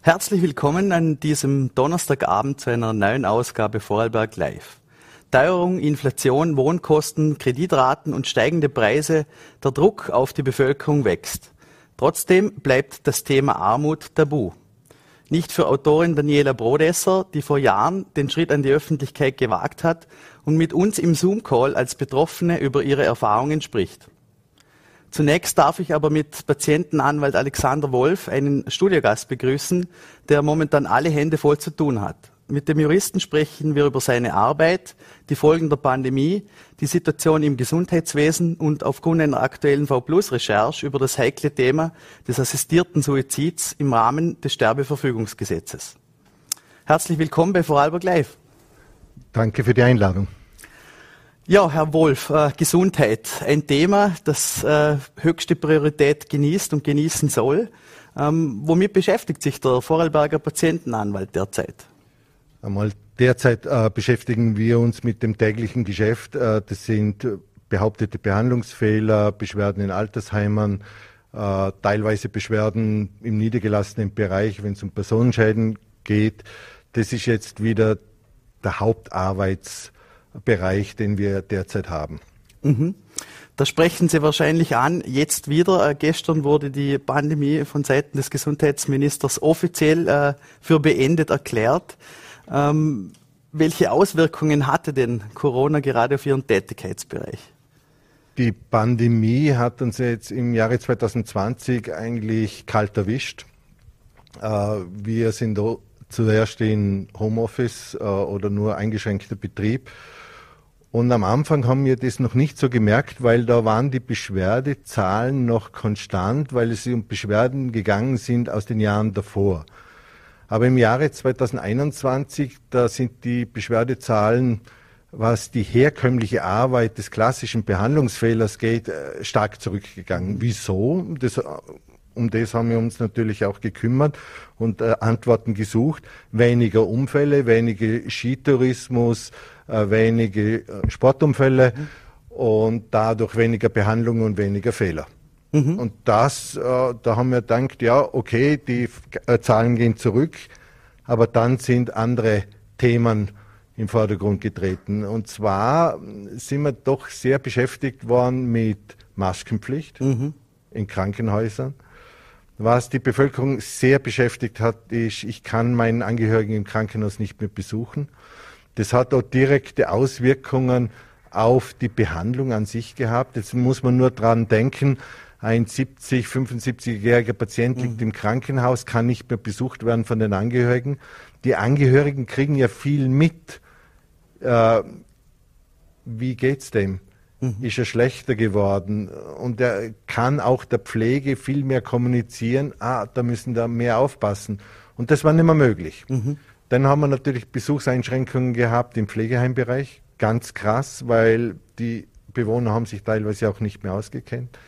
Herzlich willkommen an diesem Donnerstagabend zu einer neuen Ausgabe Vorarlberg Live. Teuerung, Inflation, Wohnkosten, Kreditraten und steigende Preise, der Druck auf die Bevölkerung wächst. Trotzdem bleibt das Thema Armut tabu. Nicht für Autorin Daniela Brodesser, die vor Jahren den Schritt an die Öffentlichkeit gewagt hat und mit uns im Zoom-Call als Betroffene über ihre Erfahrungen spricht. Zunächst darf ich aber mit Patientenanwalt Alexander Wolf einen Studiogast begrüßen, der momentan alle Hände voll zu tun hat. Mit dem Juristen sprechen wir über seine Arbeit, die Folgen der Pandemie, die Situation im Gesundheitswesen und aufgrund einer aktuellen V-Plus-Recherche über das heikle Thema des assistierten Suizids im Rahmen des Sterbeverfügungsgesetzes. Herzlich willkommen bei Vorarlberg Live. Danke für die Einladung. Ja, Herr Wolf, äh, Gesundheit, ein Thema, das äh, höchste Priorität genießt und genießen soll. Ähm, womit beschäftigt sich der Vorarlberger Patientenanwalt derzeit? Einmal derzeit äh, beschäftigen wir uns mit dem täglichen Geschäft. Äh, das sind behauptete Behandlungsfehler, Beschwerden in Altersheimen, äh, teilweise Beschwerden im niedergelassenen Bereich, wenn es um Personenschäden geht. Das ist jetzt wieder der Hauptarbeits Bereich, den wir derzeit haben. Mhm. Da sprechen Sie wahrscheinlich an, jetzt wieder. Äh, gestern wurde die Pandemie von Seiten des Gesundheitsministers offiziell äh, für beendet erklärt. Ähm, welche Auswirkungen hatte denn Corona gerade auf Ihren Tätigkeitsbereich? Die Pandemie hat uns jetzt im Jahre 2020 eigentlich kalt erwischt. Äh, wir sind zuerst in Homeoffice äh, oder nur eingeschränkter Betrieb und am Anfang haben wir das noch nicht so gemerkt, weil da waren die Beschwerdezahlen noch konstant, weil es um Beschwerden gegangen sind aus den Jahren davor. Aber im Jahre 2021, da sind die Beschwerdezahlen, was die herkömmliche Arbeit des klassischen Behandlungsfehlers geht, äh, stark zurückgegangen. Wieso? Das, um das haben wir uns natürlich auch gekümmert und äh, Antworten gesucht. Weniger Unfälle, weniger Skitourismus, wenige äh, Sportunfälle und dadurch weniger Behandlung und weniger Fehler. Mhm. Und das, äh, da haben wir gedacht, ja, okay, die äh, Zahlen gehen zurück, aber dann sind andere Themen im Vordergrund getreten. Und zwar sind wir doch sehr beschäftigt worden mit Maskenpflicht mhm. in Krankenhäusern. Was die Bevölkerung sehr beschäftigt hat, ist, ich kann meinen Angehörigen im Krankenhaus nicht mehr besuchen. Das hat auch direkte Auswirkungen auf die Behandlung an sich gehabt. Jetzt muss man nur dran denken, ein 70, 75-jähriger Patient liegt mhm. im Krankenhaus, kann nicht mehr besucht werden von den Angehörigen. Die Angehörigen kriegen ja viel mit. Äh, wie geht's dem? Mhm. Ist er schlechter geworden? Und er kann auch der Pflege viel mehr kommunizieren. Ah, da müssen da mehr aufpassen. Und das war nicht mehr möglich. Mhm. Dann haben wir natürlich Besuchseinschränkungen gehabt im Pflegeheimbereich. Ganz krass, weil die Bewohner haben sich teilweise auch nicht mehr ausgekennt.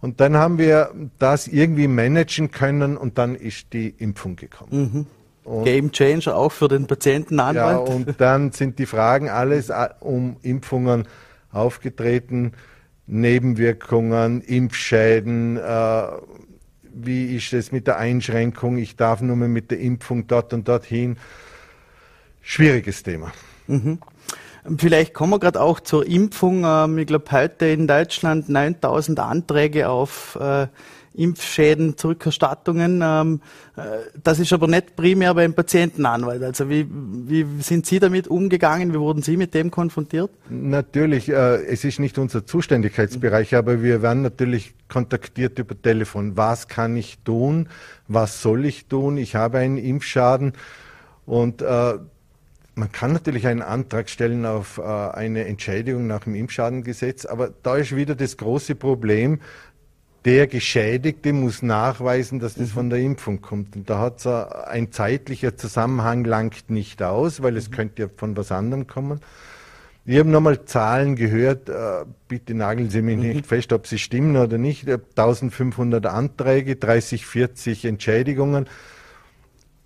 Und dann haben wir das irgendwie managen können und dann ist die Impfung gekommen. Mhm. Game Changer auch für den Patientenanwalt. Ja, und dann sind die Fragen alles äh, um Impfungen aufgetreten. Nebenwirkungen, Impfschäden, äh, wie ist es mit der Einschränkung, ich darf nur mehr mit der Impfung dort und dorthin. Schwieriges Thema. Mhm. Vielleicht kommen wir gerade auch zur Impfung. Ähm, ich glaube, heute in Deutschland 9000 Anträge auf äh, Impfschäden, Zurückerstattungen. Ähm, äh, das ist aber nicht primär beim Patientenanwalt. Also wie, wie sind Sie damit umgegangen? Wie wurden Sie mit dem konfrontiert? Natürlich, äh, es ist nicht unser Zuständigkeitsbereich, aber wir werden natürlich kontaktiert über Telefon. Was kann ich tun? Was soll ich tun? Ich habe einen Impfschaden und äh, man kann natürlich einen Antrag stellen auf äh, eine Entschädigung nach dem Impfschadengesetz, aber da ist wieder das große Problem, der Geschädigte muss nachweisen, dass das mhm. von der Impfung kommt. Und da hat es ein zeitlicher Zusammenhang langt nicht aus, weil es mhm. könnte ja von was anderem kommen. Ich habe nochmal Zahlen gehört, äh, bitte nageln Sie mich mhm. nicht fest, ob sie stimmen oder nicht. Ich habe 1500 Anträge, 30, 40 Entschädigungen.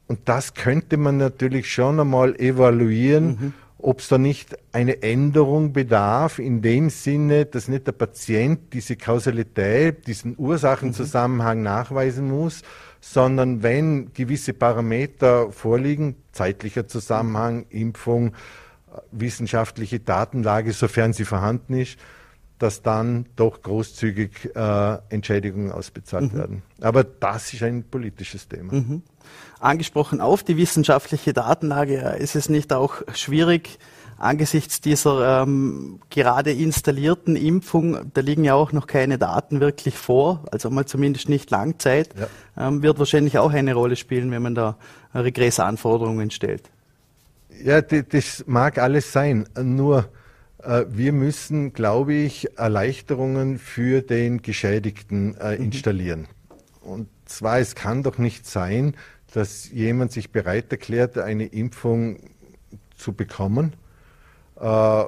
Und das könnte man natürlich schon einmal evaluieren. Mhm. Ob es da nicht eine Änderung bedarf, in dem Sinne, dass nicht der Patient diese Kausalität, diesen Ursachenzusammenhang nachweisen muss, sondern wenn gewisse Parameter vorliegen, zeitlicher Zusammenhang, Impfung, wissenschaftliche Datenlage, sofern sie vorhanden ist, dass dann doch großzügig äh, Entschädigungen ausbezahlt mhm. werden. Aber das ist ein politisches Thema. Mhm. Angesprochen auf die wissenschaftliche Datenlage, ist es nicht auch schwierig, angesichts dieser ähm, gerade installierten Impfung, da liegen ja auch noch keine Daten wirklich vor, also mal zumindest nicht Langzeit, ja. ähm, wird wahrscheinlich auch eine Rolle spielen, wenn man da Regressanforderungen stellt. Ja, das mag alles sein, nur äh, wir müssen, glaube ich, Erleichterungen für den Geschädigten äh, mhm. installieren. Mhm. Und zwar, es kann doch nicht sein, dass jemand sich bereit erklärt, eine Impfung zu bekommen, äh,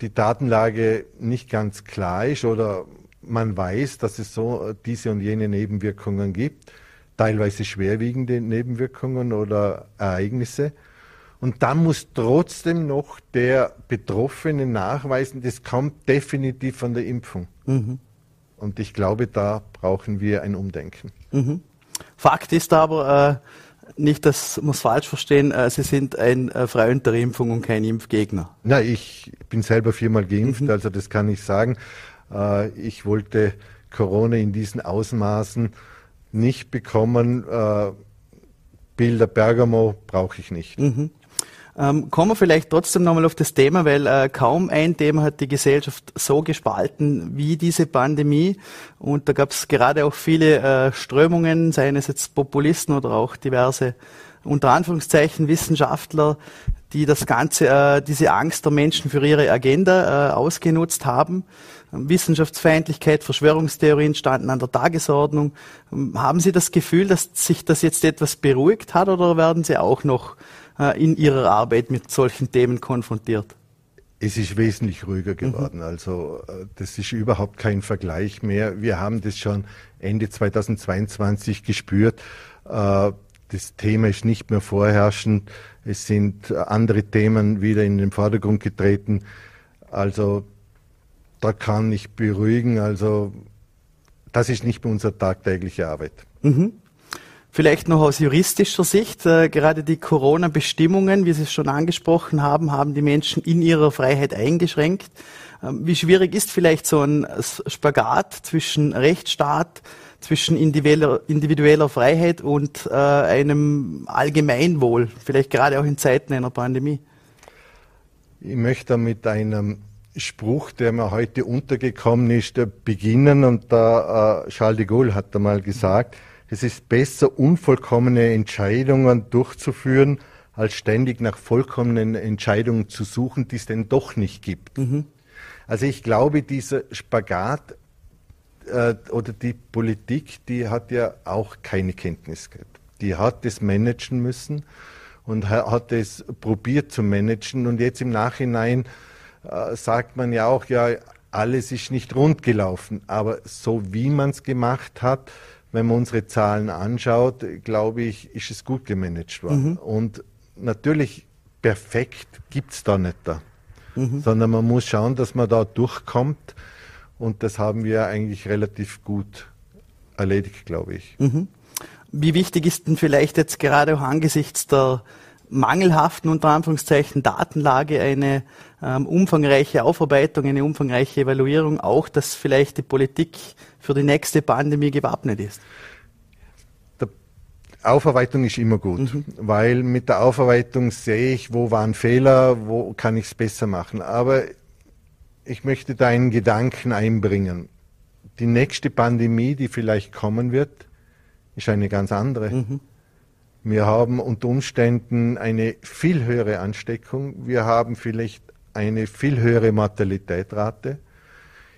die Datenlage nicht ganz klar ist oder man weiß, dass es so diese und jene Nebenwirkungen gibt, teilweise schwerwiegende Nebenwirkungen oder Ereignisse. Und dann muss trotzdem noch der Betroffene nachweisen, das kommt definitiv von der Impfung. Mhm. Und ich glaube, da brauchen wir ein Umdenken. Mhm. Fakt ist aber, äh, nicht, das muss falsch verstehen, äh, Sie sind ein äh, Freund der Impfung und kein Impfgegner. Na, ich bin selber viermal geimpft, mhm. also das kann ich sagen. Ich wollte Corona in diesen Ausmaßen nicht bekommen. Bilder Bergamo brauche ich nicht. Mhm. Ähm, kommen wir vielleicht trotzdem nochmal auf das Thema, weil äh, kaum ein Thema hat die Gesellschaft so gespalten wie diese Pandemie. Und da gab es gerade auch viele äh, Strömungen, seien es jetzt Populisten oder auch diverse unter Anführungszeichen Wissenschaftler, die das Ganze, äh, diese Angst der Menschen für ihre Agenda äh, ausgenutzt haben. Wissenschaftsfeindlichkeit, Verschwörungstheorien standen an der Tagesordnung. Haben Sie das Gefühl, dass sich das jetzt etwas beruhigt hat oder werden Sie auch noch in Ihrer Arbeit mit solchen Themen konfrontiert? Es ist wesentlich ruhiger geworden. Mhm. Also äh, das ist überhaupt kein Vergleich mehr. Wir haben das schon Ende 2022 gespürt. Äh, das Thema ist nicht mehr vorherrschend. Es sind andere Themen wieder in den Vordergrund getreten. Also da kann ich beruhigen. Also das ist nicht mehr unsere tagtägliche Arbeit. Mhm. Vielleicht noch aus juristischer Sicht, äh, gerade die Corona-Bestimmungen, wie Sie es schon angesprochen haben, haben die Menschen in ihrer Freiheit eingeschränkt. Ähm, wie schwierig ist vielleicht so ein Spagat zwischen Rechtsstaat, zwischen individueller, individueller Freiheit und äh, einem Allgemeinwohl, vielleicht gerade auch in Zeiten einer Pandemie? Ich möchte mit einem Spruch, der mir heute untergekommen ist, beginnen. Und da äh, Charles de Gaulle hat einmal gesagt, es ist besser, unvollkommene Entscheidungen durchzuführen, als ständig nach vollkommenen Entscheidungen zu suchen, die es denn doch nicht gibt. Mhm. Also ich glaube, dieser Spagat äh, oder die Politik, die hat ja auch keine Kenntnis gehabt. Die hat es managen müssen und hat es probiert zu managen. Und jetzt im Nachhinein äh, sagt man ja auch, ja, alles ist nicht rund gelaufen. Aber so wie man es gemacht hat, wenn man unsere Zahlen anschaut, glaube ich, ist es gut gemanagt worden. Mhm. Und natürlich perfekt gibt es da nicht da. Mhm. Sondern man muss schauen, dass man da durchkommt. Und das haben wir eigentlich relativ gut erledigt, glaube ich. Mhm. Wie wichtig ist denn vielleicht jetzt gerade auch angesichts der mangelhaften, unter Anführungszeichen, Datenlage eine ähm, umfangreiche Aufarbeitung, eine umfangreiche Evaluierung, auch dass vielleicht die Politik für die nächste Pandemie gewappnet ist? Aufarbeitung ist immer gut, mhm. weil mit der Aufarbeitung sehe ich, wo waren Fehler, wo kann ich es besser machen. Aber ich möchte da einen Gedanken einbringen. Die nächste Pandemie, die vielleicht kommen wird, ist eine ganz andere. Mhm. Wir haben unter Umständen eine viel höhere Ansteckung. Wir haben vielleicht eine viel höhere Mortalitätsrate.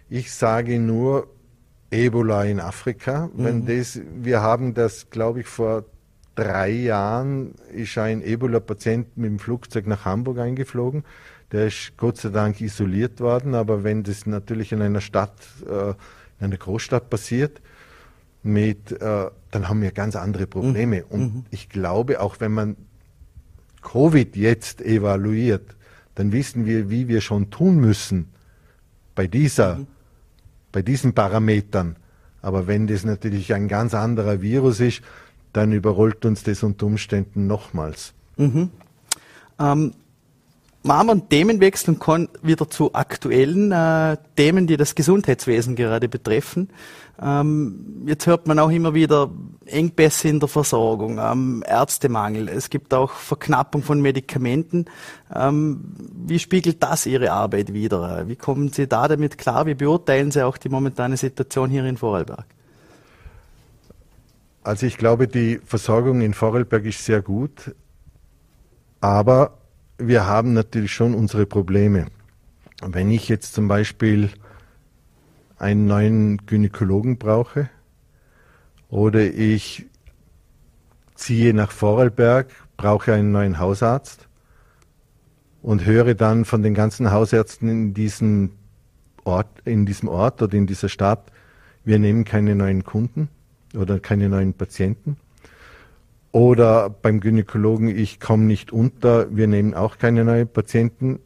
Ich sage nur Ebola in Afrika. Mhm. Wenn das, wir haben das, glaube ich, vor drei Jahren ist ein Ebola-Patient mit dem Flugzeug nach Hamburg eingeflogen. Der ist Gott sei Dank isoliert worden, aber wenn das natürlich in einer Stadt, äh, in einer Großstadt passiert, mit, äh, dann haben wir ganz andere Probleme. Mhm. Und mhm. ich glaube, auch wenn man Covid jetzt evaluiert, dann wissen wir, wie wir schon tun müssen bei dieser, mhm. bei diesen Parametern. Aber wenn das natürlich ein ganz anderer Virus ist, dann überrollt uns das unter Umständen nochmals. Mhm. Ähm, machen wir einen Themenwechsel und kommen wieder zu aktuellen äh, Themen, die das Gesundheitswesen gerade betreffen. Ähm, jetzt hört man auch immer wieder Engpässe in der Versorgung, ähm, Ärztemangel. Es gibt auch Verknappung von Medikamenten. Ähm, wie spiegelt das Ihre Arbeit wider? Wie kommen Sie da damit klar? Wie beurteilen Sie auch die momentane Situation hier in Vorarlberg? Also ich glaube, die Versorgung in Vorarlberg ist sehr gut, aber wir haben natürlich schon unsere Probleme. Wenn ich jetzt zum Beispiel einen neuen Gynäkologen brauche oder ich ziehe nach Vorarlberg, brauche einen neuen Hausarzt und höre dann von den ganzen Hausärzten in diesem Ort, in diesem Ort oder in dieser Stadt, wir nehmen keine neuen Kunden oder keine neuen Patienten. Oder beim Gynäkologen, ich komme nicht unter, wir nehmen auch keine neuen Patienten.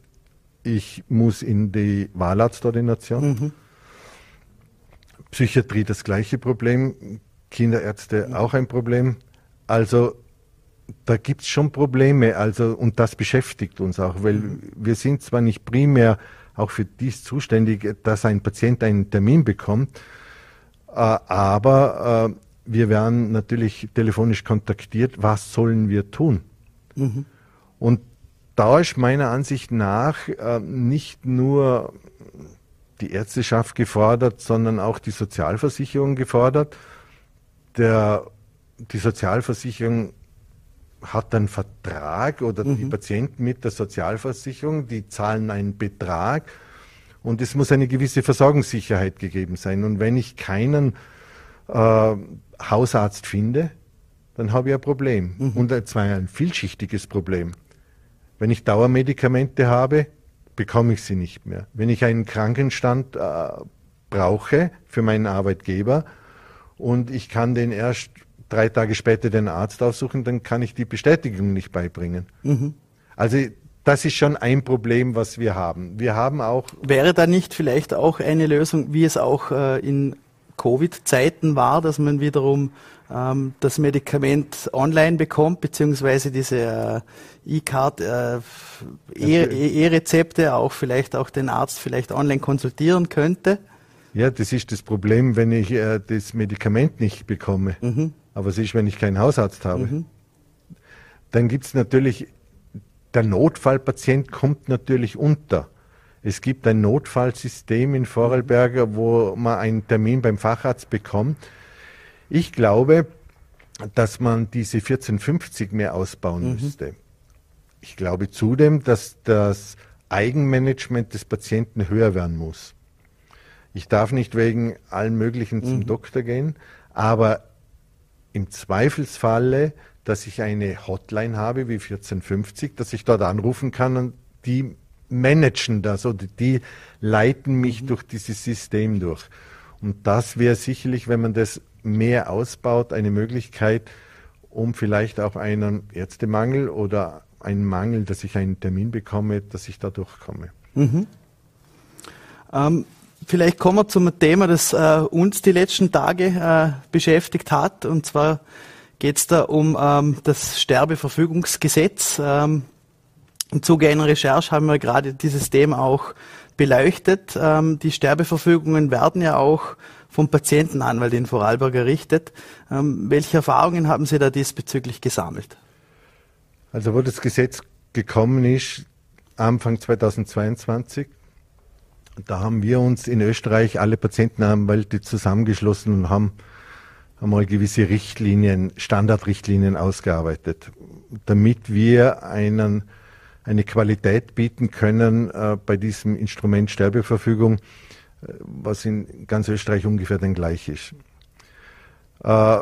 Ich muss in die Wahlarztordination. Mhm. Psychiatrie das gleiche Problem, Kinderärzte mhm. auch ein Problem. Also da gibt es schon Probleme, also und das beschäftigt uns auch, weil mhm. wir sind zwar nicht primär auch für dies zuständig, dass ein Patient einen Termin bekommt, äh, aber äh, wir werden natürlich telefonisch kontaktiert, was sollen wir tun? Mhm. Und da ist meiner Ansicht nach äh, nicht nur die Ärzteschaft gefordert, sondern auch die Sozialversicherung gefordert. Der, die Sozialversicherung hat einen Vertrag oder mhm. die Patienten mit der Sozialversicherung, die zahlen einen Betrag und es muss eine gewisse Versorgungssicherheit gegeben sein. Und wenn ich keinen äh, Hausarzt finde, dann habe ich ein Problem. Mhm. Und zwar ein vielschichtiges Problem. Wenn ich Dauermedikamente habe, bekomme ich sie nicht mehr. Wenn ich einen Krankenstand äh, brauche für meinen Arbeitgeber und ich kann den erst drei Tage später den Arzt aufsuchen, dann kann ich die Bestätigung nicht beibringen. Mhm. Also das ist schon ein Problem, was wir haben. Wir haben auch. Wäre da nicht vielleicht auch eine Lösung, wie es auch äh, in Covid-Zeiten war, dass man wiederum ähm, das Medikament online bekommt, beziehungsweise diese äh, E-Card, äh, E-Rezepte auch vielleicht auch den Arzt vielleicht online konsultieren könnte. Ja, das ist das Problem, wenn ich äh, das Medikament nicht bekomme. Mhm. Aber was ist, wenn ich keinen Hausarzt habe? Mhm. Dann gibt es natürlich, der Notfallpatient kommt natürlich unter. Es gibt ein Notfallsystem in Vorarlberger, wo man einen Termin beim Facharzt bekommt. Ich glaube, dass man diese 1450 mehr ausbauen mhm. müsste. Ich glaube zudem, dass das Eigenmanagement des Patienten höher werden muss. Ich darf nicht wegen allen möglichen zum mhm. Doktor gehen, aber im Zweifelsfalle, dass ich eine Hotline habe wie 1450, dass ich dort anrufen kann und die managen das oder die leiten mich mhm. durch dieses System durch. Und das wäre sicherlich, wenn man das mehr ausbaut, eine Möglichkeit, um vielleicht auch einen Ärztemangel oder einen Mangel, dass ich einen Termin bekomme, dass ich da durchkomme. Mhm. Ähm, vielleicht kommen wir zum Thema, das äh, uns die letzten Tage äh, beschäftigt hat. Und zwar geht es da um ähm, das Sterbeverfügungsgesetz. Ähm, im Zuge einer Recherche haben wir gerade dieses Thema auch beleuchtet. Ähm, die Sterbeverfügungen werden ja auch vom Patientenanwalt in Vorarlberg errichtet. Ähm, welche Erfahrungen haben Sie da diesbezüglich gesammelt? Also wo das Gesetz gekommen ist, Anfang 2022, da haben wir uns in Österreich alle Patientenanwälte zusammengeschlossen und haben einmal gewisse Richtlinien, Standardrichtlinien ausgearbeitet, damit wir einen eine Qualität bieten können äh, bei diesem Instrument Sterbeverfügung, äh, was in ganz Österreich ungefähr dann gleich ist. Äh,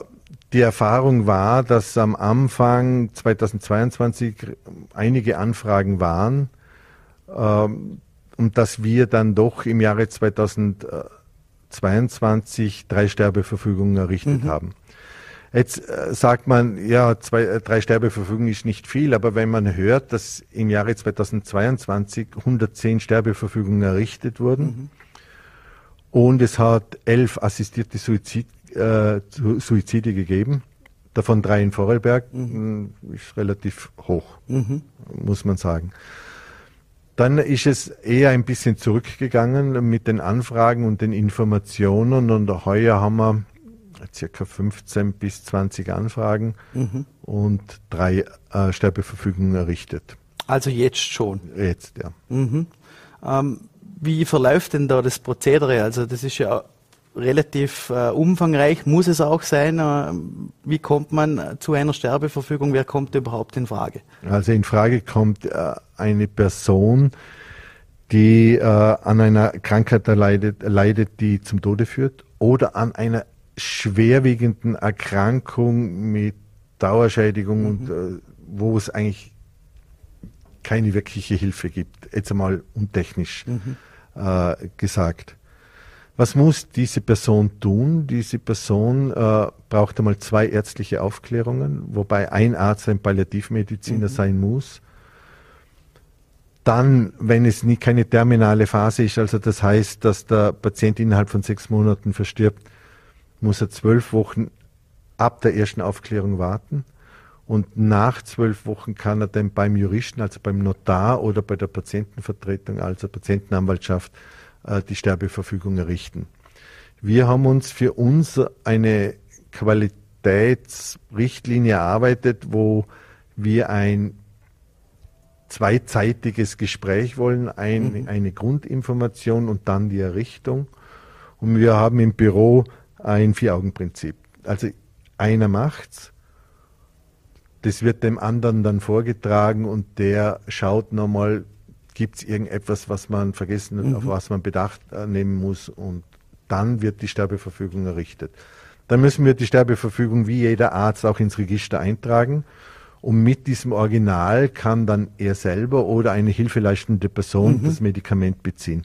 die Erfahrung war, dass am Anfang 2022 einige Anfragen waren ähm, und dass wir dann doch im Jahre 2022 drei Sterbeverfügungen errichtet mhm. haben. Jetzt äh, sagt man, ja, zwei, äh, drei Sterbeverfügungen ist nicht viel, aber wenn man hört, dass im Jahre 2022 110 Sterbeverfügungen errichtet wurden mhm. und es hat elf assistierte Suizid, äh, Suizide gegeben, davon drei in Vorarlberg, mhm. Hm, ist relativ hoch, mhm. muss man sagen. Dann ist es eher ein bisschen zurückgegangen mit den Anfragen und den Informationen und heuer haben wir circa 15 bis 20 Anfragen mhm. und drei äh, Sterbeverfügungen errichtet. Also jetzt schon? Jetzt, ja. Mhm. Ähm, wie verläuft denn da das Prozedere? Also das ist ja relativ äh, umfangreich, muss es auch sein. Äh, wie kommt man zu einer Sterbeverfügung? Wer kommt überhaupt in Frage? Also in Frage kommt äh, eine Person, die äh, an einer Krankheit leidet, leidet, die zum Tode führt oder an einer schwerwiegenden Erkrankung mit Dauerschädigung mhm. und äh, wo es eigentlich keine wirkliche Hilfe gibt, jetzt einmal untechnisch mhm. äh, gesagt. Was muss diese Person tun? Diese Person äh, braucht einmal zwei ärztliche Aufklärungen, wobei ein Arzt ein Palliativmediziner mhm. sein muss. Dann, wenn es nie keine terminale Phase ist, also das heißt, dass der Patient innerhalb von sechs Monaten verstirbt, muss er zwölf Wochen ab der ersten Aufklärung warten. Und nach zwölf Wochen kann er dann beim Juristen, also beim Notar oder bei der Patientenvertretung, also Patientenanwaltschaft, äh, die Sterbeverfügung errichten. Wir haben uns für uns eine Qualitätsrichtlinie erarbeitet, wo wir ein zweizeitiges Gespräch wollen, ein, mhm. eine Grundinformation und dann die Errichtung. Und wir haben im Büro ein Vier-Augen-Prinzip. Also einer macht's, das wird dem anderen dann vorgetragen und der schaut nochmal, gibt es irgendetwas, was man vergessen hat, mhm. auf was man Bedacht äh, nehmen muss und dann wird die Sterbeverfügung errichtet. Dann müssen wir die Sterbeverfügung wie jeder Arzt auch ins Register eintragen und mit diesem Original kann dann er selber oder eine hilfeleistende Person mhm. das Medikament beziehen.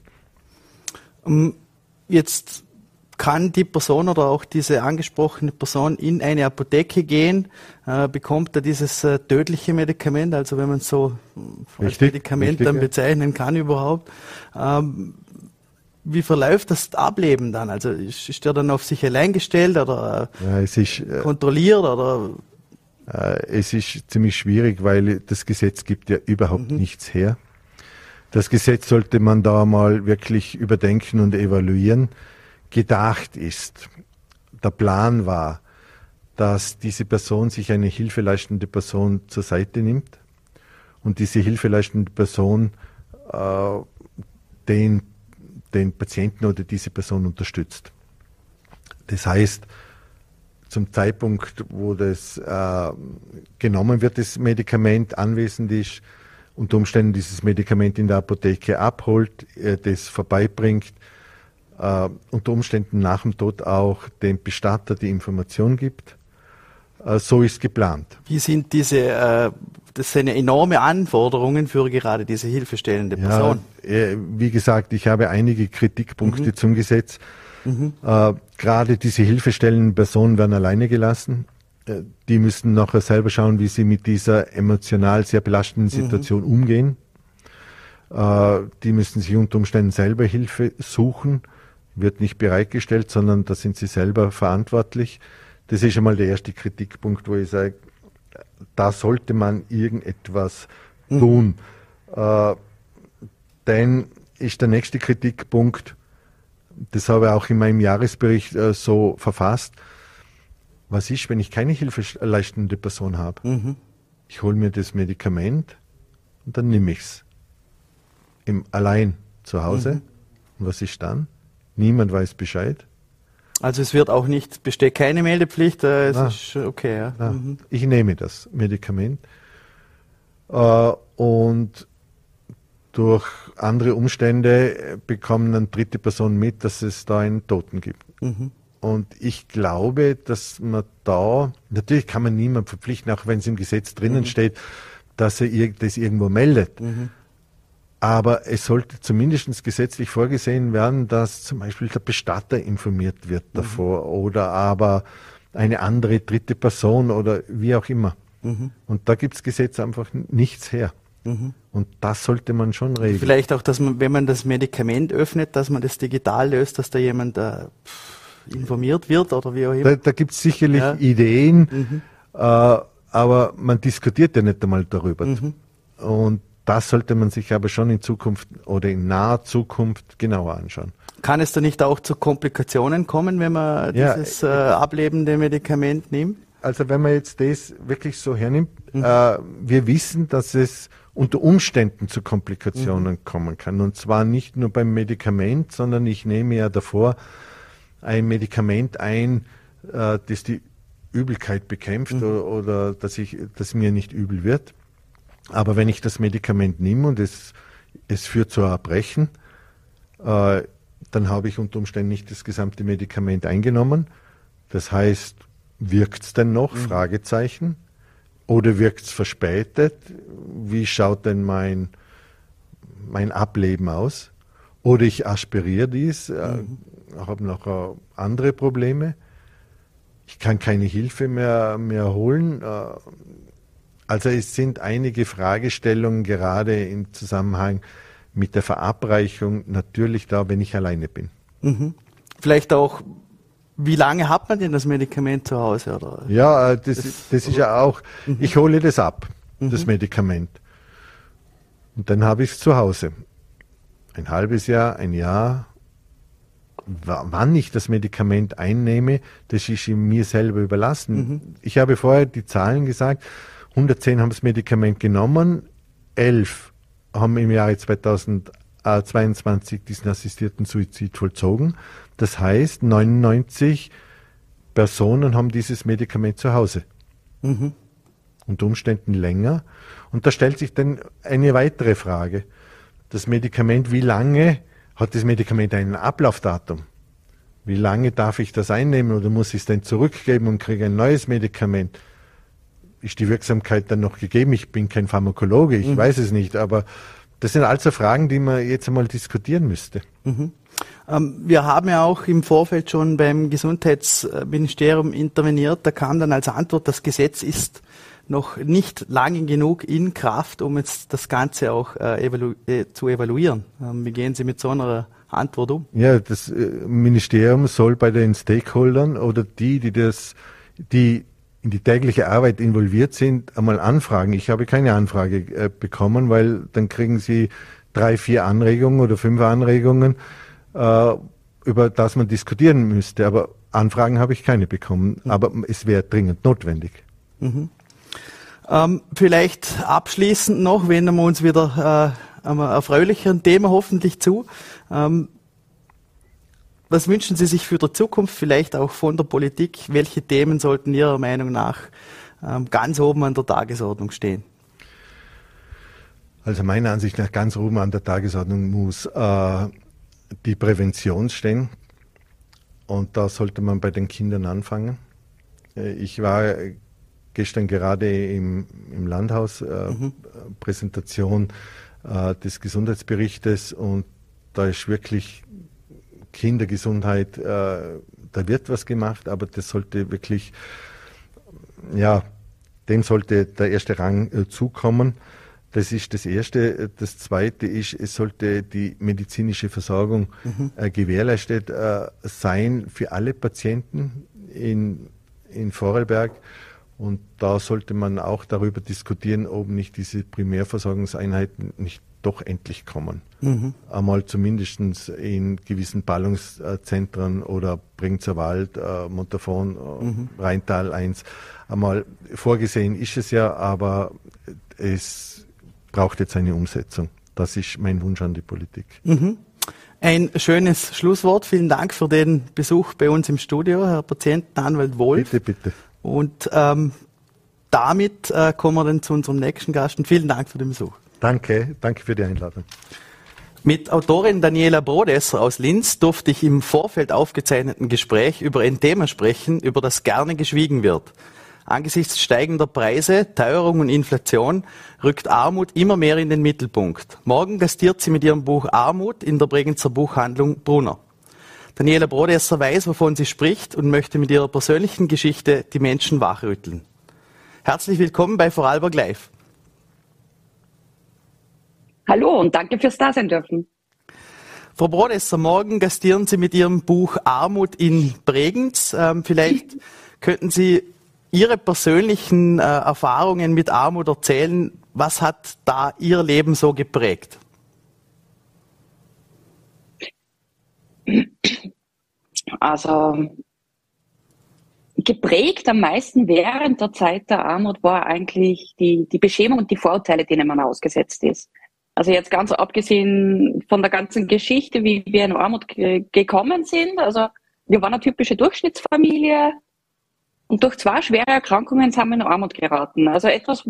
Jetzt kann die Person oder auch diese angesprochene Person in eine Apotheke gehen, äh, bekommt er dieses äh, tödliche Medikament, also wenn man so richtig, als Medikament richtig, dann ja. bezeichnen kann überhaupt. Ähm, wie verläuft das Ableben dann? Also ist, ist der dann auf sich allein gestellt oder ja, ist, äh, kontrolliert oder? Äh, es ist ziemlich schwierig, weil das Gesetz gibt ja überhaupt mhm. nichts her. Das Gesetz sollte man da mal wirklich überdenken und evaluieren gedacht ist. Der Plan war, dass diese Person sich eine hilfeleistende Person zur Seite nimmt und diese hilfeleistende Person äh, den, den Patienten oder diese Person unterstützt. Das heißt, zum Zeitpunkt, wo das äh, genommen wird, das Medikament anwesend ist, unter Umständen dieses Medikament in der Apotheke abholt, äh, das vorbeibringt, äh, unter Umständen nach dem Tod auch dem Bestatter die Information gibt. Äh, so ist geplant. Wie sind diese, äh, das sind enorme Anforderungen für gerade diese hilfestellende Person. Ja, äh, wie gesagt, ich habe einige Kritikpunkte mhm. zum Gesetz. Mhm. Äh, gerade diese hilfestellenden Personen werden alleine gelassen. Äh, die müssen nachher selber schauen, wie sie mit dieser emotional sehr belastenden mhm. Situation mhm. umgehen. Die müssen sich unter Umständen selber Hilfe suchen wird nicht bereitgestellt, sondern da sind sie selber verantwortlich. Das ist schon mal der erste Kritikpunkt, wo ich sage, da sollte man irgendetwas mhm. tun. Äh, dann ist der nächste Kritikpunkt, das habe ich auch in meinem Jahresbericht äh, so verfasst. Was ist, wenn ich keine hilfeleistende Person habe? Mhm. Ich hole mir das Medikament und dann nehme ich es. Allein zu Hause. Mhm. Und was ist dann? Niemand weiß Bescheid. Also es wird auch nicht, besteht keine Meldepflicht, äh, es na, ist okay. Ja. Na, mhm. Ich nehme das Medikament äh, und durch andere Umstände bekommen dann dritte Personen mit, dass es da einen Toten gibt. Mhm. Und ich glaube, dass man da, natürlich kann man niemand verpflichten, auch wenn es im Gesetz drinnen mhm. steht, dass er das irgendwo meldet. Mhm. Aber es sollte zumindest gesetzlich vorgesehen werden, dass zum Beispiel der Bestatter informiert wird mhm. davor mhm. oder aber eine andere dritte Person oder wie auch immer. Mhm. Und da gibt es Gesetz einfach nichts her. Mhm. Und das sollte man schon regeln. Vielleicht auch, dass man, wenn man das Medikament öffnet, dass man das digital löst, dass da jemand äh, informiert wird oder wie auch immer. Da, da gibt es sicherlich ja. Ideen, mhm. äh, aber man diskutiert ja nicht einmal darüber. Mhm. Und das sollte man sich aber schon in Zukunft oder in naher Zukunft genauer anschauen. Kann es da nicht auch zu Komplikationen kommen, wenn man ja, dieses äh, ablebende Medikament nimmt? Also wenn man jetzt das wirklich so hernimmt, mhm. äh, wir wissen, dass es unter Umständen zu Komplikationen mhm. kommen kann. Und zwar nicht nur beim Medikament, sondern ich nehme ja davor ein Medikament ein, äh, das die Übelkeit bekämpft mhm. oder, oder, dass, ich, dass mir nicht übel wird. Aber wenn ich das Medikament nehme und es, es führt zu Erbrechen, äh, dann habe ich unter Umständen nicht das gesamte Medikament eingenommen. Das heißt, wirkt es denn noch? Mhm. Fragezeichen. Oder wirkt es verspätet? Wie schaut denn mein, mein Ableben aus? Oder ich aspiriere dies, äh, mhm. habe noch äh, andere Probleme. Ich kann keine Hilfe mehr, mehr holen. Äh, also es sind einige Fragestellungen gerade im Zusammenhang mit der Verabreichung natürlich da, wenn ich alleine bin. Mhm. Vielleicht auch, wie lange hat man denn das Medikament zu Hause? Oder? Ja, äh, das, das, das ist ja auch, mhm. ich hole das ab, mhm. das Medikament. Und dann habe ich es zu Hause. Ein halbes Jahr, ein Jahr. Wann ich das Medikament einnehme, das ist mir selber überlassen. Mhm. Ich habe vorher die Zahlen gesagt, 110 haben das Medikament genommen, 11 haben im Jahre 2022 diesen assistierten Suizid vollzogen. Das heißt, 99 Personen haben dieses Medikament zu Hause. Mhm. Unter Umständen länger. Und da stellt sich dann eine weitere Frage. Das Medikament, wie lange hat das Medikament ein Ablaufdatum? Wie lange darf ich das einnehmen oder muss ich es dann zurückgeben und kriege ein neues Medikament? Ist die Wirksamkeit dann noch gegeben? Ich bin kein Pharmakologe, ich mhm. weiß es nicht, aber das sind also Fragen, die man jetzt einmal diskutieren müsste. Mhm. Ähm, wir haben ja auch im Vorfeld schon beim Gesundheitsministerium interveniert. Da kam dann als Antwort, das Gesetz ist noch nicht lange genug in Kraft, um jetzt das Ganze auch äh, evalu äh, zu evaluieren. Ähm, wie gehen Sie mit so einer Antwort um? Ja, das äh, Ministerium soll bei den Stakeholdern oder die, die das, die in die tägliche Arbeit involviert sind, einmal anfragen. Ich habe keine Anfrage äh, bekommen, weil dann kriegen sie drei, vier Anregungen oder fünf Anregungen, äh, über das man diskutieren müsste. Aber Anfragen habe ich keine bekommen. Mhm. Aber es wäre dringend notwendig. Mhm. Ähm, vielleicht abschließend noch, wenden wir uns wieder äh, einem erfreulicheren Thema hoffentlich zu. Ähm, was wünschen Sie sich für die Zukunft, vielleicht auch von der Politik? Welche Themen sollten Ihrer Meinung nach ähm, ganz oben an der Tagesordnung stehen? Also meiner Ansicht nach ganz oben an der Tagesordnung muss äh, die Prävention stehen. Und da sollte man bei den Kindern anfangen. Äh, ich war gestern gerade im, im Landhaus, äh, mhm. Präsentation äh, des Gesundheitsberichtes und da ist wirklich Kindergesundheit, äh, da wird was gemacht, aber das sollte wirklich, ja, dem sollte der erste Rang äh, zukommen. Das ist das Erste. Das Zweite ist, es sollte die medizinische Versorgung mhm. äh, gewährleistet äh, sein für alle Patienten in, in Vorarlberg. Und da sollte man auch darüber diskutieren, ob nicht diese Primärversorgungseinheiten nicht doch endlich kommen. Mhm. Einmal zumindest in gewissen Ballungszentren oder Bringzer Wald, äh, Montafon, äh, mhm. Rheintal 1. Einmal vorgesehen ist es ja, aber es braucht jetzt eine Umsetzung. Das ist mein Wunsch an die Politik. Mhm. Ein schönes Schlusswort. Vielen Dank für den Besuch bei uns im Studio, Herr Patientenanwalt Wolf. Bitte, bitte. Und ähm, damit äh, kommen wir dann zu unserem nächsten Gast und vielen Dank für den Besuch. Danke, danke für die Einladung. Mit Autorin Daniela Brodesser aus Linz durfte ich im Vorfeld aufgezeichneten Gespräch über ein Thema sprechen, über das gerne geschwiegen wird. Angesichts steigender Preise, Teuerung und Inflation rückt Armut immer mehr in den Mittelpunkt. Morgen gastiert sie mit ihrem Buch Armut in der Bregenzer Buchhandlung Brunner. Daniela Brodesser weiß, wovon sie spricht und möchte mit ihrer persönlichen Geschichte die Menschen wachrütteln. Herzlich willkommen bei Vorarlberg Live. Hallo und danke fürs Dasein dürfen. Frau Brodesser, morgen gastieren Sie mit Ihrem Buch Armut in Bregenz. Ähm, vielleicht könnten Sie Ihre persönlichen äh, Erfahrungen mit Armut erzählen. Was hat da Ihr Leben so geprägt? Also geprägt am meisten während der Zeit der Armut war eigentlich die, die Beschämung und die Vorurteile, denen man ausgesetzt ist. Also jetzt ganz abgesehen von der ganzen Geschichte, wie wir in Armut gekommen sind. Also wir waren eine typische Durchschnittsfamilie und durch zwei schwere Erkrankungen sind wir in Armut geraten. Also etwas,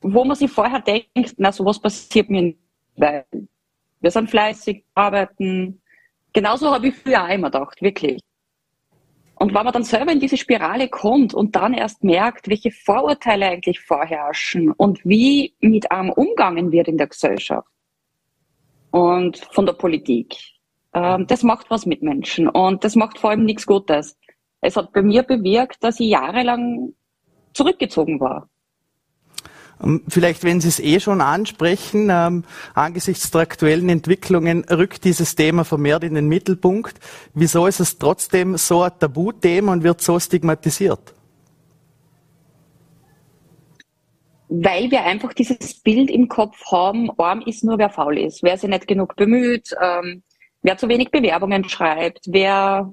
wo man sich vorher denkt, na sowas passiert mir nicht, weil wir sind fleißig, arbeiten. Genauso habe ich früher auch immer gedacht, wirklich. Und wenn man dann selber in diese Spirale kommt und dann erst merkt, welche Vorurteile eigentlich vorherrschen und wie mit einem umgangen wird in der Gesellschaft und von der Politik, ähm, das macht was mit Menschen und das macht vor allem nichts Gutes. Es hat bei mir bewirkt, dass ich jahrelang zurückgezogen war. Ähm, vielleicht, wenn Sie es eh schon ansprechen, ähm, angesichts der aktuellen Entwicklungen rückt dieses Thema vermehrt in den Mittelpunkt. Wieso ist es trotzdem so ein Tabuthema und wird so stigmatisiert? Weil wir einfach dieses Bild im Kopf haben, arm ist nur wer faul ist, wer sich nicht genug bemüht, ähm, wer zu wenig Bewerbungen schreibt, wer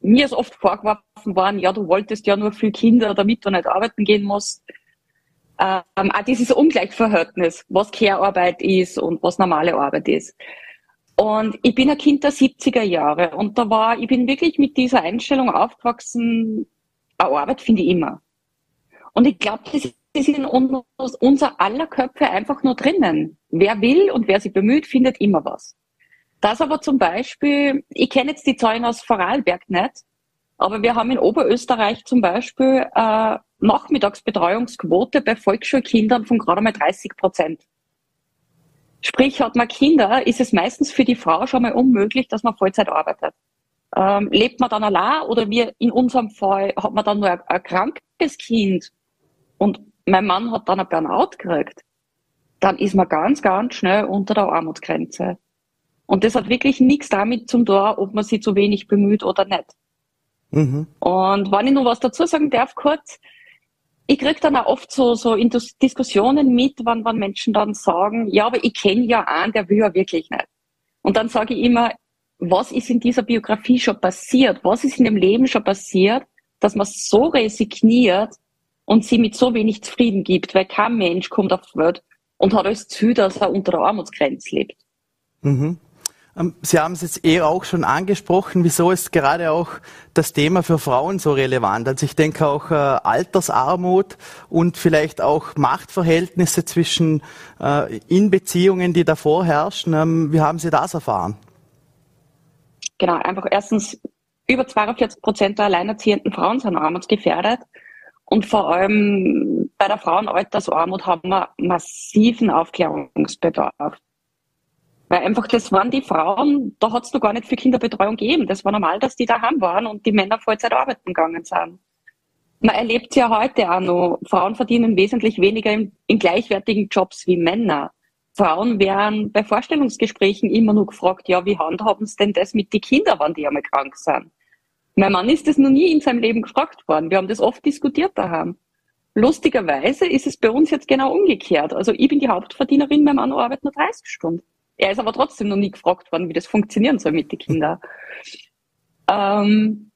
mir ist oft vorgeworfen worden, ja, du wolltest ja nur viel Kinder, damit du nicht arbeiten gehen musst ähm, auch dieses Ungleichverhältnis, was Care-Arbeit ist und was normale Arbeit ist. Und ich bin ein Kind der 70er Jahre und da war, ich bin wirklich mit dieser Einstellung aufgewachsen, eine Arbeit finde ich immer. Und ich glaube, das ist in unser aller Köpfe einfach nur drinnen. Wer will und wer sich bemüht, findet immer was. Das aber zum Beispiel, ich kenne jetzt die Zahlen aus Vorarlberg nicht, aber wir haben in Oberösterreich zum Beispiel äh, Nachmittagsbetreuungsquote bei Volksschulkindern von gerade mal 30 Prozent. Sprich, hat man Kinder, ist es meistens für die Frau schon mal unmöglich, dass man Vollzeit arbeitet. Ähm, lebt man dann allein oder wie in unserem Fall hat man dann nur ein, ein krankes Kind und mein Mann hat dann ein Burnout gekriegt, dann ist man ganz, ganz schnell unter der Armutsgrenze. Und das hat wirklich nichts damit zum tun, ob man sich zu wenig bemüht oder nicht. Mhm. Und wenn ich noch was dazu sagen darf, kurz, ich krieg dann auch oft so, so Diskussionen mit, wann, wann Menschen dann sagen, ja, aber ich kenne ja einen, der will ja wirklich nicht. Und dann sage ich immer, was ist in dieser Biografie schon passiert? Was ist in dem Leben schon passiert, dass man so resigniert und sie mit so wenig zufrieden gibt? Weil kein Mensch kommt auf die Welt und hat als Ziel, dass er unter der Armutsgrenze lebt. Mhm. Ähm, Sie haben es jetzt eh auch schon angesprochen. Wieso ist gerade auch das Thema für Frauen so relevant? Also ich denke auch äh, Altersarmut und vielleicht auch Machtverhältnisse zwischen äh, in Beziehungen, die davor herrschen. Ähm, wie haben Sie das erfahren? Genau, einfach erstens über 42 Prozent der alleinerziehenden Frauen sind armutsgefährdet. Und vor allem bei der Frauenaltersarmut haben wir massiven Aufklärungsbedarf. Weil einfach das waren die Frauen, da hat es noch gar nicht für Kinderbetreuung gegeben. Das war normal, dass die daheim waren und die Männer Vollzeit arbeiten gegangen sind. Man erlebt ja heute auch noch, Frauen verdienen wesentlich weniger in, in gleichwertigen Jobs wie Männer. Frauen werden bei Vorstellungsgesprächen immer nur gefragt, ja, wie handhaben sie denn das mit den Kindern, wenn die einmal krank sind? Mein Mann ist das noch nie in seinem Leben gefragt worden. Wir haben das oft diskutiert daheim. Lustigerweise ist es bei uns jetzt genau umgekehrt. Also ich bin die Hauptverdienerin, mein Mann arbeitet nur 30 Stunden. Er ist aber trotzdem noch nie gefragt worden, wie das funktionieren soll mit den Kindern. Ähm,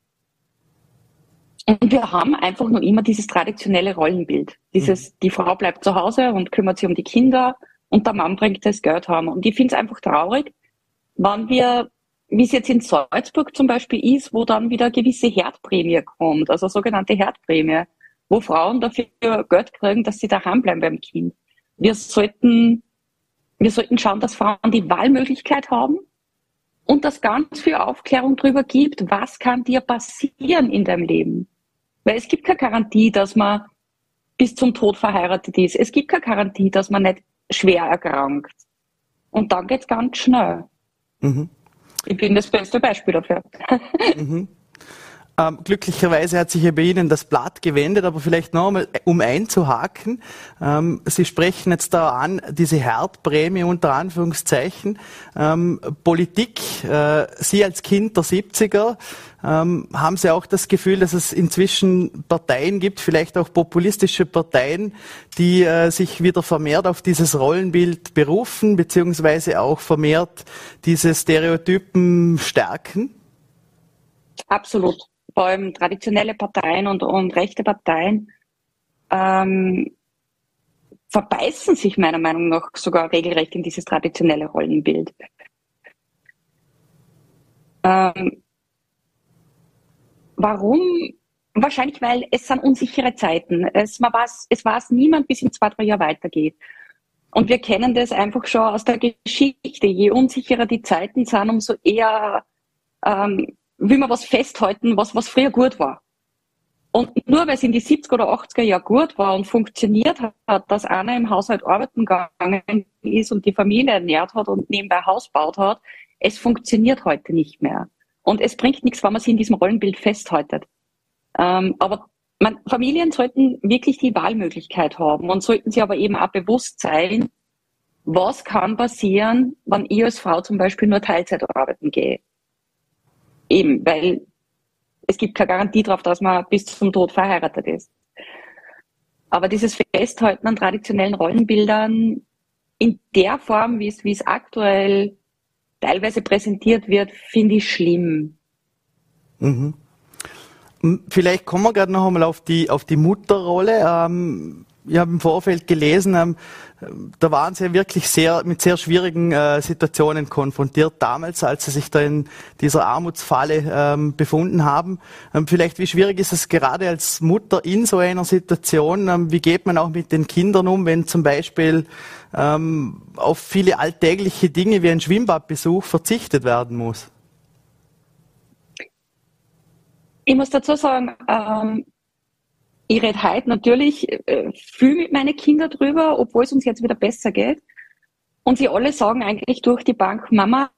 und wir haben einfach noch immer dieses traditionelle Rollenbild. Dieses, mhm. die Frau bleibt zu Hause und kümmert sich um die Kinder und der Mann bringt das Geld heim. Und ich finde es einfach traurig, wenn wir, wie es jetzt in Salzburg zum Beispiel ist, wo dann wieder eine gewisse Herdprämie kommt, also sogenannte Herdprämie, wo Frauen dafür Geld kriegen, dass sie daheim bleiben beim Kind. Wir sollten wir sollten schauen, dass Frauen die Wahlmöglichkeit haben und dass ganz viel Aufklärung darüber gibt, was kann dir passieren in deinem Leben. Weil es gibt keine Garantie, dass man bis zum Tod verheiratet ist. Es gibt keine Garantie, dass man nicht schwer erkrankt. Und dann geht's ganz schnell. Mhm. Ich bin das beste Beispiel dafür. Mhm. Ähm, glücklicherweise hat sich ja bei Ihnen das Blatt gewendet, aber vielleicht noch einmal, um einzuhaken. Ähm, Sie sprechen jetzt da an, diese Herdprämie unter Anführungszeichen. Ähm, Politik, äh, Sie als Kind der 70er, ähm, haben Sie auch das Gefühl, dass es inzwischen Parteien gibt, vielleicht auch populistische Parteien, die äh, sich wieder vermehrt auf dieses Rollenbild berufen, beziehungsweise auch vermehrt diese Stereotypen stärken? Absolut vor allem traditionelle Parteien und, und rechte Parteien ähm, verbeißen sich meiner Meinung nach sogar regelrecht in dieses traditionelle Rollenbild. Ähm, warum? Wahrscheinlich, weil es sind unsichere Zeiten. Es, man weiß, es weiß niemand, bis in zwei, drei Jahren weitergeht. Und wir kennen das einfach schon aus der Geschichte. Je unsicherer die Zeiten sind, umso eher ähm, will man was festhalten, was, was früher gut war. Und nur weil es in die 70er oder 80er Jahre gut war und funktioniert hat, dass einer im Haushalt arbeiten gegangen ist und die Familie ernährt hat und nebenbei Haus baut hat, es funktioniert heute nicht mehr. Und es bringt nichts, wenn man sich in diesem Rollenbild festhaltet. Ähm, aber man, Familien sollten wirklich die Wahlmöglichkeit haben und sollten sich aber eben auch bewusst sein, was kann passieren, wenn ich als Frau zum Beispiel nur Teilzeit arbeiten gehe. Eben, weil es gibt keine Garantie darauf, dass man bis zum Tod verheiratet ist. Aber dieses Festhalten an traditionellen Rollenbildern in der Form, wie es, wie es aktuell teilweise präsentiert wird, finde ich schlimm. Mhm. Vielleicht kommen wir gerade noch einmal auf die, auf die Mutterrolle. Ähm, ich habe im Vorfeld gelesen, ähm, da waren sie wirklich sehr mit sehr schwierigen äh, Situationen konfrontiert damals, als sie sich da in dieser Armutsfalle ähm, befunden haben. Ähm, vielleicht wie schwierig ist es gerade als Mutter in so einer Situation? Wie geht man auch mit den Kindern um, wenn zum Beispiel auf viele alltägliche Dinge wie ein Schwimmbadbesuch verzichtet werden muss? Ich muss dazu sagen, ähm, ich rede heute natürlich äh, viel mit meinen Kindern drüber, obwohl es uns jetzt wieder besser geht. Und sie alle sagen eigentlich durch die Bank, Mama,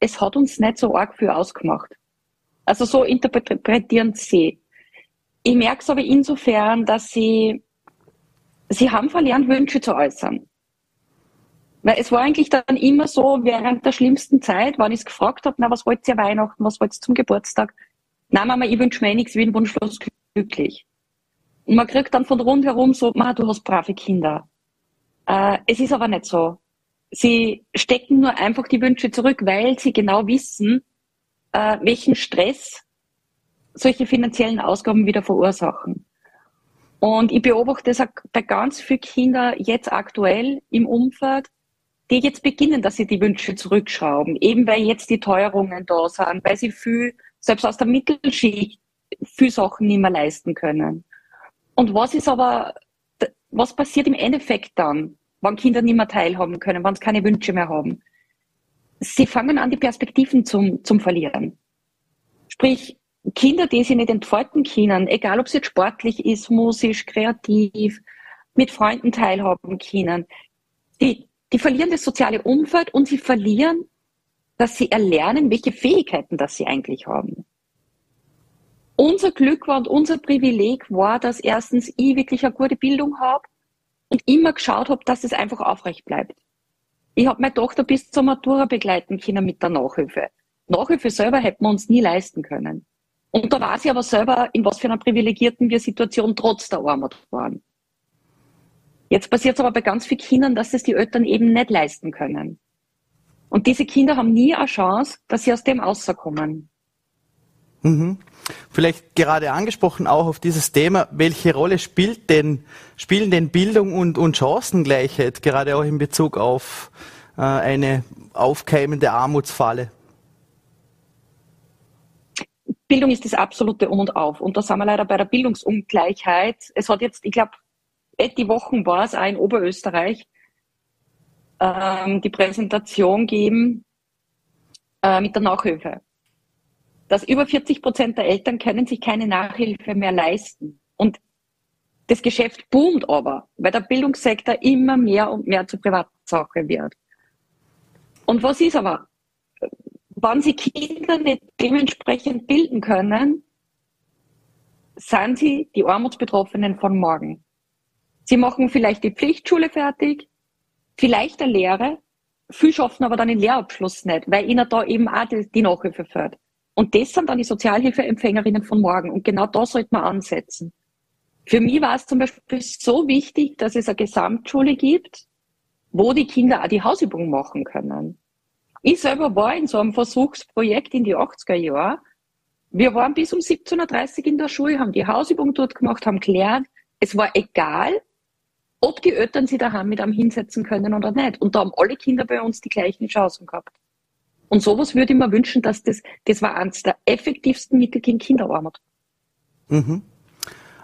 es hat uns nicht so arg viel ausgemacht. Also so interpretieren sie. Ich merke es aber insofern, dass sie, sie haben verlernt, Wünsche zu äußern. Weil es war eigentlich dann immer so, während der schlimmsten Zeit, wenn ich es gefragt habe, na, was wollt ihr Weihnachten, was wollt ihr zum Geburtstag? Na, Mama, ich wünsche mir eh nichts, ich bin wunschlos glücklich. Und man kriegt dann von rundherum so, Ma, du hast brave Kinder. Äh, es ist aber nicht so. Sie stecken nur einfach die Wünsche zurück, weil sie genau wissen, äh, welchen Stress solche finanziellen Ausgaben wieder verursachen. Und ich beobachte das bei ganz vielen Kindern jetzt aktuell im Umfeld, die jetzt beginnen, dass sie die Wünsche zurückschrauben, eben weil jetzt die Teuerungen da sind, weil sie viel, selbst aus der Mittelschicht, viel Sachen nicht mehr leisten können. Und was ist aber, was passiert im Endeffekt dann, wenn Kinder nicht mehr teilhaben können, wenn sie keine Wünsche mehr haben? Sie fangen an, die Perspektiven zum, zum Verlieren. Sprich, Kinder, die sich nicht entfalten können, egal ob es jetzt sportlich ist, musisch, kreativ, mit Freunden teilhaben können, die, die verlieren das soziale Umfeld und sie verlieren, dass sie erlernen, welche Fähigkeiten das sie eigentlich haben unser Glück war und unser Privileg war, dass erstens ich wirklich eine gute Bildung habe und immer geschaut habe, dass es einfach aufrecht bleibt. Ich habe meine Tochter bis zur Matura begleiten können mit der Nachhilfe. Nachhilfe selber hätten wir uns nie leisten können. Und da war sie aber selber, in was für einer privilegierten wir Situation trotz der Armut waren. Jetzt passiert es aber bei ganz vielen Kindern, dass es die Eltern eben nicht leisten können. Und diese Kinder haben nie eine Chance, dass sie aus dem rauskommen. Mhm. Vielleicht gerade angesprochen auch auf dieses Thema, welche Rolle spielt denn, spielen denn Bildung und, und Chancengleichheit, gerade auch in Bezug auf äh, eine aufkeimende Armutsfalle? Bildung ist das absolute Um und Auf. Und da sind wir leider bei der Bildungsungleichheit. Es hat jetzt, ich glaube, die Wochen war es auch in Oberösterreich, ähm, die Präsentation geben äh, mit der Nachhilfe dass über 40 Prozent der Eltern können sich keine Nachhilfe mehr leisten. Und das Geschäft boomt aber, weil der Bildungssektor immer mehr und mehr zur Privatsache wird. Und was ist aber? wenn sie Kinder nicht dementsprechend bilden können, sind sie die Armutsbetroffenen von morgen. Sie machen vielleicht die Pflichtschule fertig, vielleicht eine Lehre, viel schaffen aber dann den Lehrabschluss nicht, weil ihnen da eben auch die, Nachhilfe fehlt. Und das sind dann die Sozialhilfeempfängerinnen von morgen. Und genau da sollte man ansetzen. Für mich war es zum Beispiel so wichtig, dass es eine Gesamtschule gibt, wo die Kinder auch die Hausübung machen können. Ich selber war in so einem Versuchsprojekt in die 80er Jahre. Wir waren bis um 17.30 Uhr in der Schule, haben die Hausübung dort gemacht, haben gelernt. Es war egal, ob die Eltern sich daheim mit einem hinsetzen können oder nicht. Und da haben alle Kinder bei uns die gleichen Chancen gehabt. Und sowas würde ich mir wünschen, dass das, das war eines der effektivsten Mittel gegen Kinderarmut. Mhm.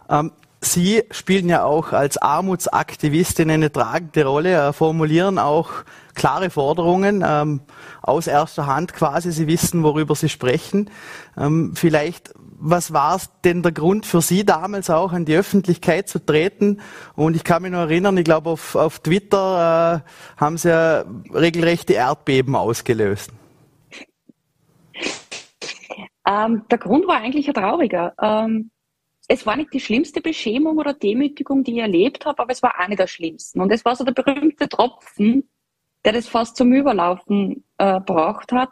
Ähm, Sie spielen ja auch als Armutsaktivistin eine tragende Rolle, äh, formulieren auch klare Forderungen ähm, aus erster Hand quasi. Sie wissen, worüber Sie sprechen. Ähm, vielleicht, was war denn der Grund für Sie damals auch, an die Öffentlichkeit zu treten? Und ich kann mich noch erinnern, ich glaube, auf, auf Twitter äh, haben Sie ja regelrechte Erdbeben ausgelöst. Ähm, der Grund war eigentlich ein trauriger. Ähm, es war nicht die schlimmste Beschämung oder Demütigung, die ich erlebt habe, aber es war eine der schlimmsten. Und es war so der berühmte Tropfen, der das fast zum Überlaufen äh, braucht hat.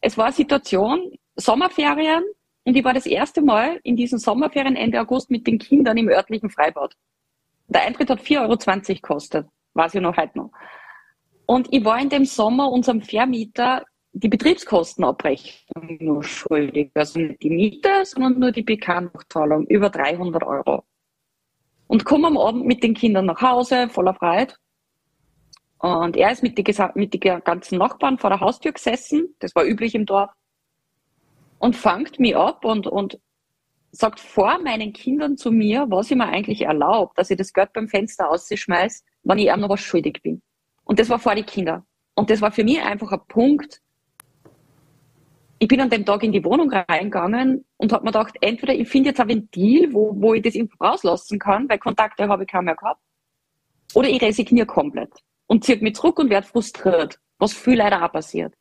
Es war eine Situation, Sommerferien, und ich war das erste Mal in diesen Sommerferien Ende August mit den Kindern im örtlichen Freibad. Der Eintritt hat 4,20 Euro gekostet, weiß ich noch heute noch. Und ich war in dem Sommer unserem Vermieter die Betriebskostenabrechnung nur schuldig. Also nicht die Miete, sondern nur die Bekanntzahlung über 300 Euro. Und komme am Abend mit den Kindern nach Hause, voller Freude. Und er ist mit den mit die ganzen Nachbarn vor der Haustür gesessen, das war üblich im Dorf, und fangt mich ab und, und sagt vor meinen Kindern zu mir, was ich mir eigentlich erlaubt, dass ich das Geld beim Fenster ausschmeiß, wenn ich ihm noch was schuldig bin. Und das war vor die Kinder. Und das war für mich einfach ein Punkt, ich bin an dem Tag in die Wohnung reingegangen und habe mir gedacht, entweder ich finde jetzt ein Ventil, wo, wo ich das rauslassen kann, weil Kontakte habe ich kaum mehr gehabt, oder ich resigniere komplett und ziehe mich zurück und werde frustriert, was viel leider auch passiert.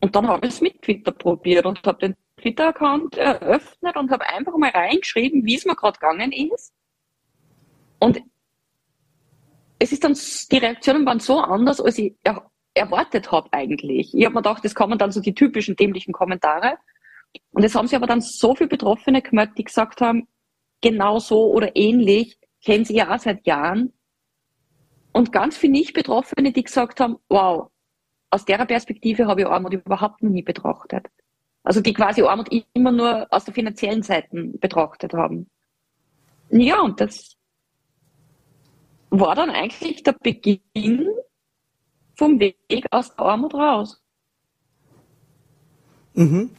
Und dann habe ich es mit Twitter probiert und habe den Twitter-Account eröffnet und habe einfach mal reingeschrieben, wie es mir gerade gegangen ist. Und es ist dann, die Reaktionen waren so anders, als ich erwartet habe eigentlich. Ich habe mir gedacht, das kommen dann so die typischen dämlichen Kommentare. Und es haben sich aber dann so viele Betroffene gemeldet, die gesagt haben, genau so oder ähnlich, kennen sie ja auch seit Jahren. Und ganz viele Nicht-Betroffene, die gesagt haben, wow, aus der Perspektive habe ich Armut überhaupt noch nie betrachtet. Also die quasi Armut immer nur aus der finanziellen Seite betrachtet haben. Ja, und das war dann eigentlich der Beginn vom Weg aus der Armut raus. Mhm.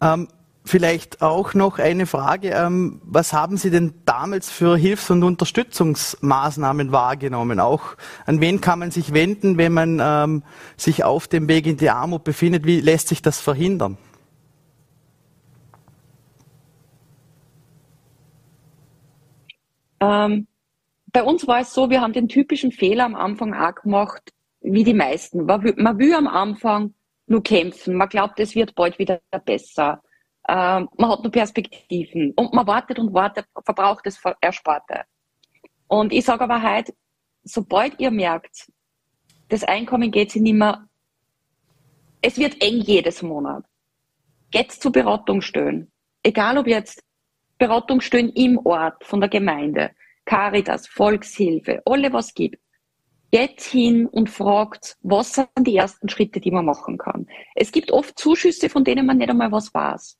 Ähm, vielleicht auch noch eine Frage. Ähm, was haben Sie denn damals für Hilfs- und Unterstützungsmaßnahmen wahrgenommen? Auch an wen kann man sich wenden, wenn man ähm, sich auf dem Weg in die Armut befindet? Wie lässt sich das verhindern? Ähm, bei uns war es so, wir haben den typischen Fehler am Anfang auch gemacht, wie die meisten. Man will, man will am Anfang nur kämpfen. Man glaubt, es wird bald wieder besser. Ähm, man hat nur Perspektiven. Und man wartet und wartet, verbraucht das Ersparte. Und ich sage aber heute, sobald ihr merkt, das Einkommen geht sich nicht mehr, es wird eng jedes Monat. Geht zu Beratungsstellen. Egal ob jetzt Beratungsstellen im Ort, von der Gemeinde, Caritas, Volkshilfe, alle was gibt geht hin und fragt, was sind die ersten Schritte, die man machen kann. Es gibt oft Zuschüsse, von denen man nicht einmal was weiß.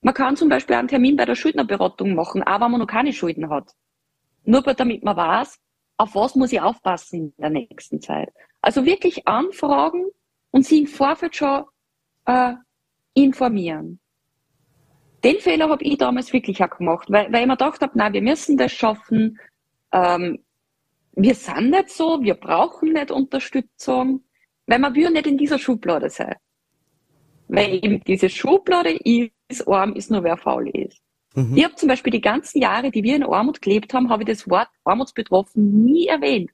Man kann zum Beispiel einen Termin bei der Schuldnerberatung machen, auch wenn man noch keine Schulden hat. Nur damit man weiß, auf was muss ich aufpassen in der nächsten Zeit. Also wirklich anfragen und sie im Vorfeld schon äh, informieren. Den Fehler habe ich damals wirklich auch gemacht, weil, weil ich mir gedacht habe, nein, wir müssen das schaffen. Ähm, wir sind nicht so, wir brauchen nicht Unterstützung, weil man will nicht in dieser Schublade sein. Weil eben diese Schublade ist, arm ist nur wer faul ist. Mhm. Ich habe zum Beispiel die ganzen Jahre, die wir in Armut gelebt haben, habe ich das Wort armutsbetroffen nie erwähnt.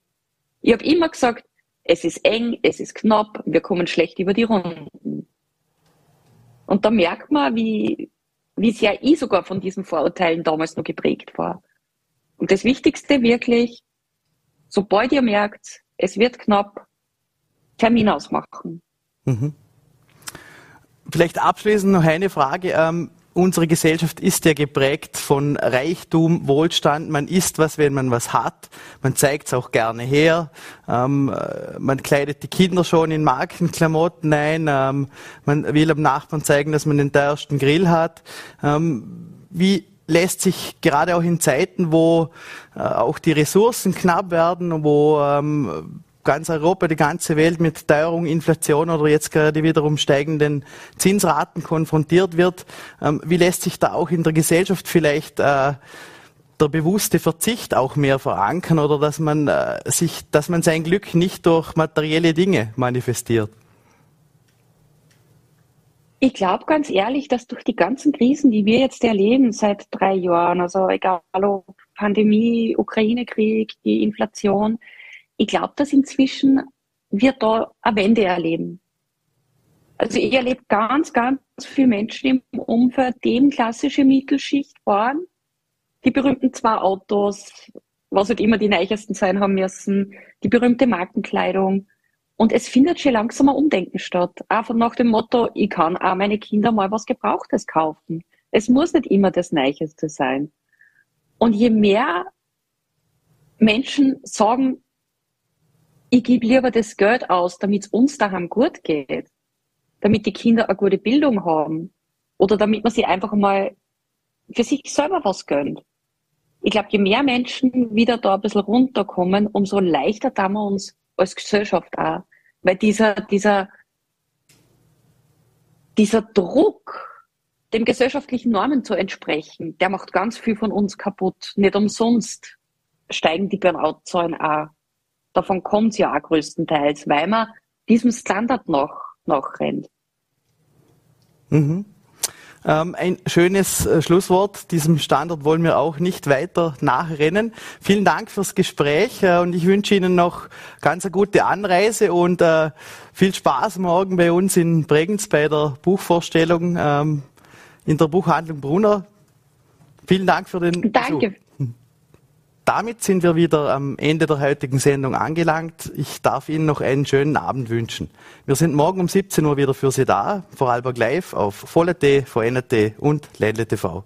Ich habe immer gesagt, es ist eng, es ist knapp, wir kommen schlecht über die Runden. Und da merkt man, wie, wie sehr ich sogar von diesen Vorurteilen damals noch geprägt war. Und das Wichtigste wirklich, sobald ihr merkt, es wird knapp, Termin ausmachen. Mhm. Vielleicht abschließend noch eine Frage. Ähm, unsere Gesellschaft ist ja geprägt von Reichtum, Wohlstand. Man isst was, wenn man was hat. Man zeigt es auch gerne her. Ähm, äh, man kleidet die Kinder schon in Markenklamotten ein. Ähm, man will am Nachbarn zeigen, dass man den teuersten Grill hat. Ähm, wie lässt sich gerade auch in Zeiten, wo äh, auch die Ressourcen knapp werden, wo ähm, ganz Europa, die ganze Welt mit Teuerung, Inflation oder jetzt gerade wiederum steigenden Zinsraten konfrontiert wird. Ähm, wie lässt sich da auch in der Gesellschaft vielleicht äh, der bewusste Verzicht auch mehr verankern oder dass man äh, sich, dass man sein Glück nicht durch materielle Dinge manifestiert? Ich glaube ganz ehrlich, dass durch die ganzen Krisen, die wir jetzt erleben seit drei Jahren, also egal ob Pandemie, Ukraine-Krieg, die Inflation, ich glaube, dass inzwischen wir da eine Wende erleben. Also ich erlebe ganz, ganz viele Menschen im Umfeld, die eben klassische Mittelschicht waren, die berühmten zwei Autos, was halt immer die neuesten sein haben müssen, die berühmte Markenkleidung. Und es findet schon langsam ein Umdenken statt. Einfach nach dem Motto, ich kann auch meine Kinder mal was Gebrauchtes kaufen. Es muss nicht immer das Neueste sein. Und je mehr Menschen sagen, ich gebe lieber das Geld aus, damit es uns daheim gut geht, damit die Kinder eine gute Bildung haben oder damit man sie einfach mal für sich selber was gönnt. Ich glaube, je mehr Menschen wieder da ein bisschen runterkommen, umso leichter tun wir uns als Gesellschaft auch. Weil dieser, dieser, dieser Druck, dem gesellschaftlichen Normen zu entsprechen, der macht ganz viel von uns kaputt. Nicht umsonst steigen die Burnout-Zahlen auch davon kommt es ja auch größtenteils, weil man diesem Standard noch, noch rennt. Mhm. Ähm, ein schönes äh, Schlusswort. Diesem Standard wollen wir auch nicht weiter nachrennen. Vielen Dank fürs Gespräch äh, und ich wünsche Ihnen noch ganz eine gute Anreise und äh, viel Spaß morgen bei uns in Bregenz bei der Buchvorstellung ähm, in der Buchhandlung Brunner. Vielen Dank für den Danke. Besuch. Damit sind wir wieder am Ende der heutigen Sendung angelangt. Ich darf Ihnen noch einen schönen Abend wünschen. Wir sind morgen um 17 Uhr wieder für Sie da, Vorarlberg Live auf Volle.t, VNT und Ländle TV.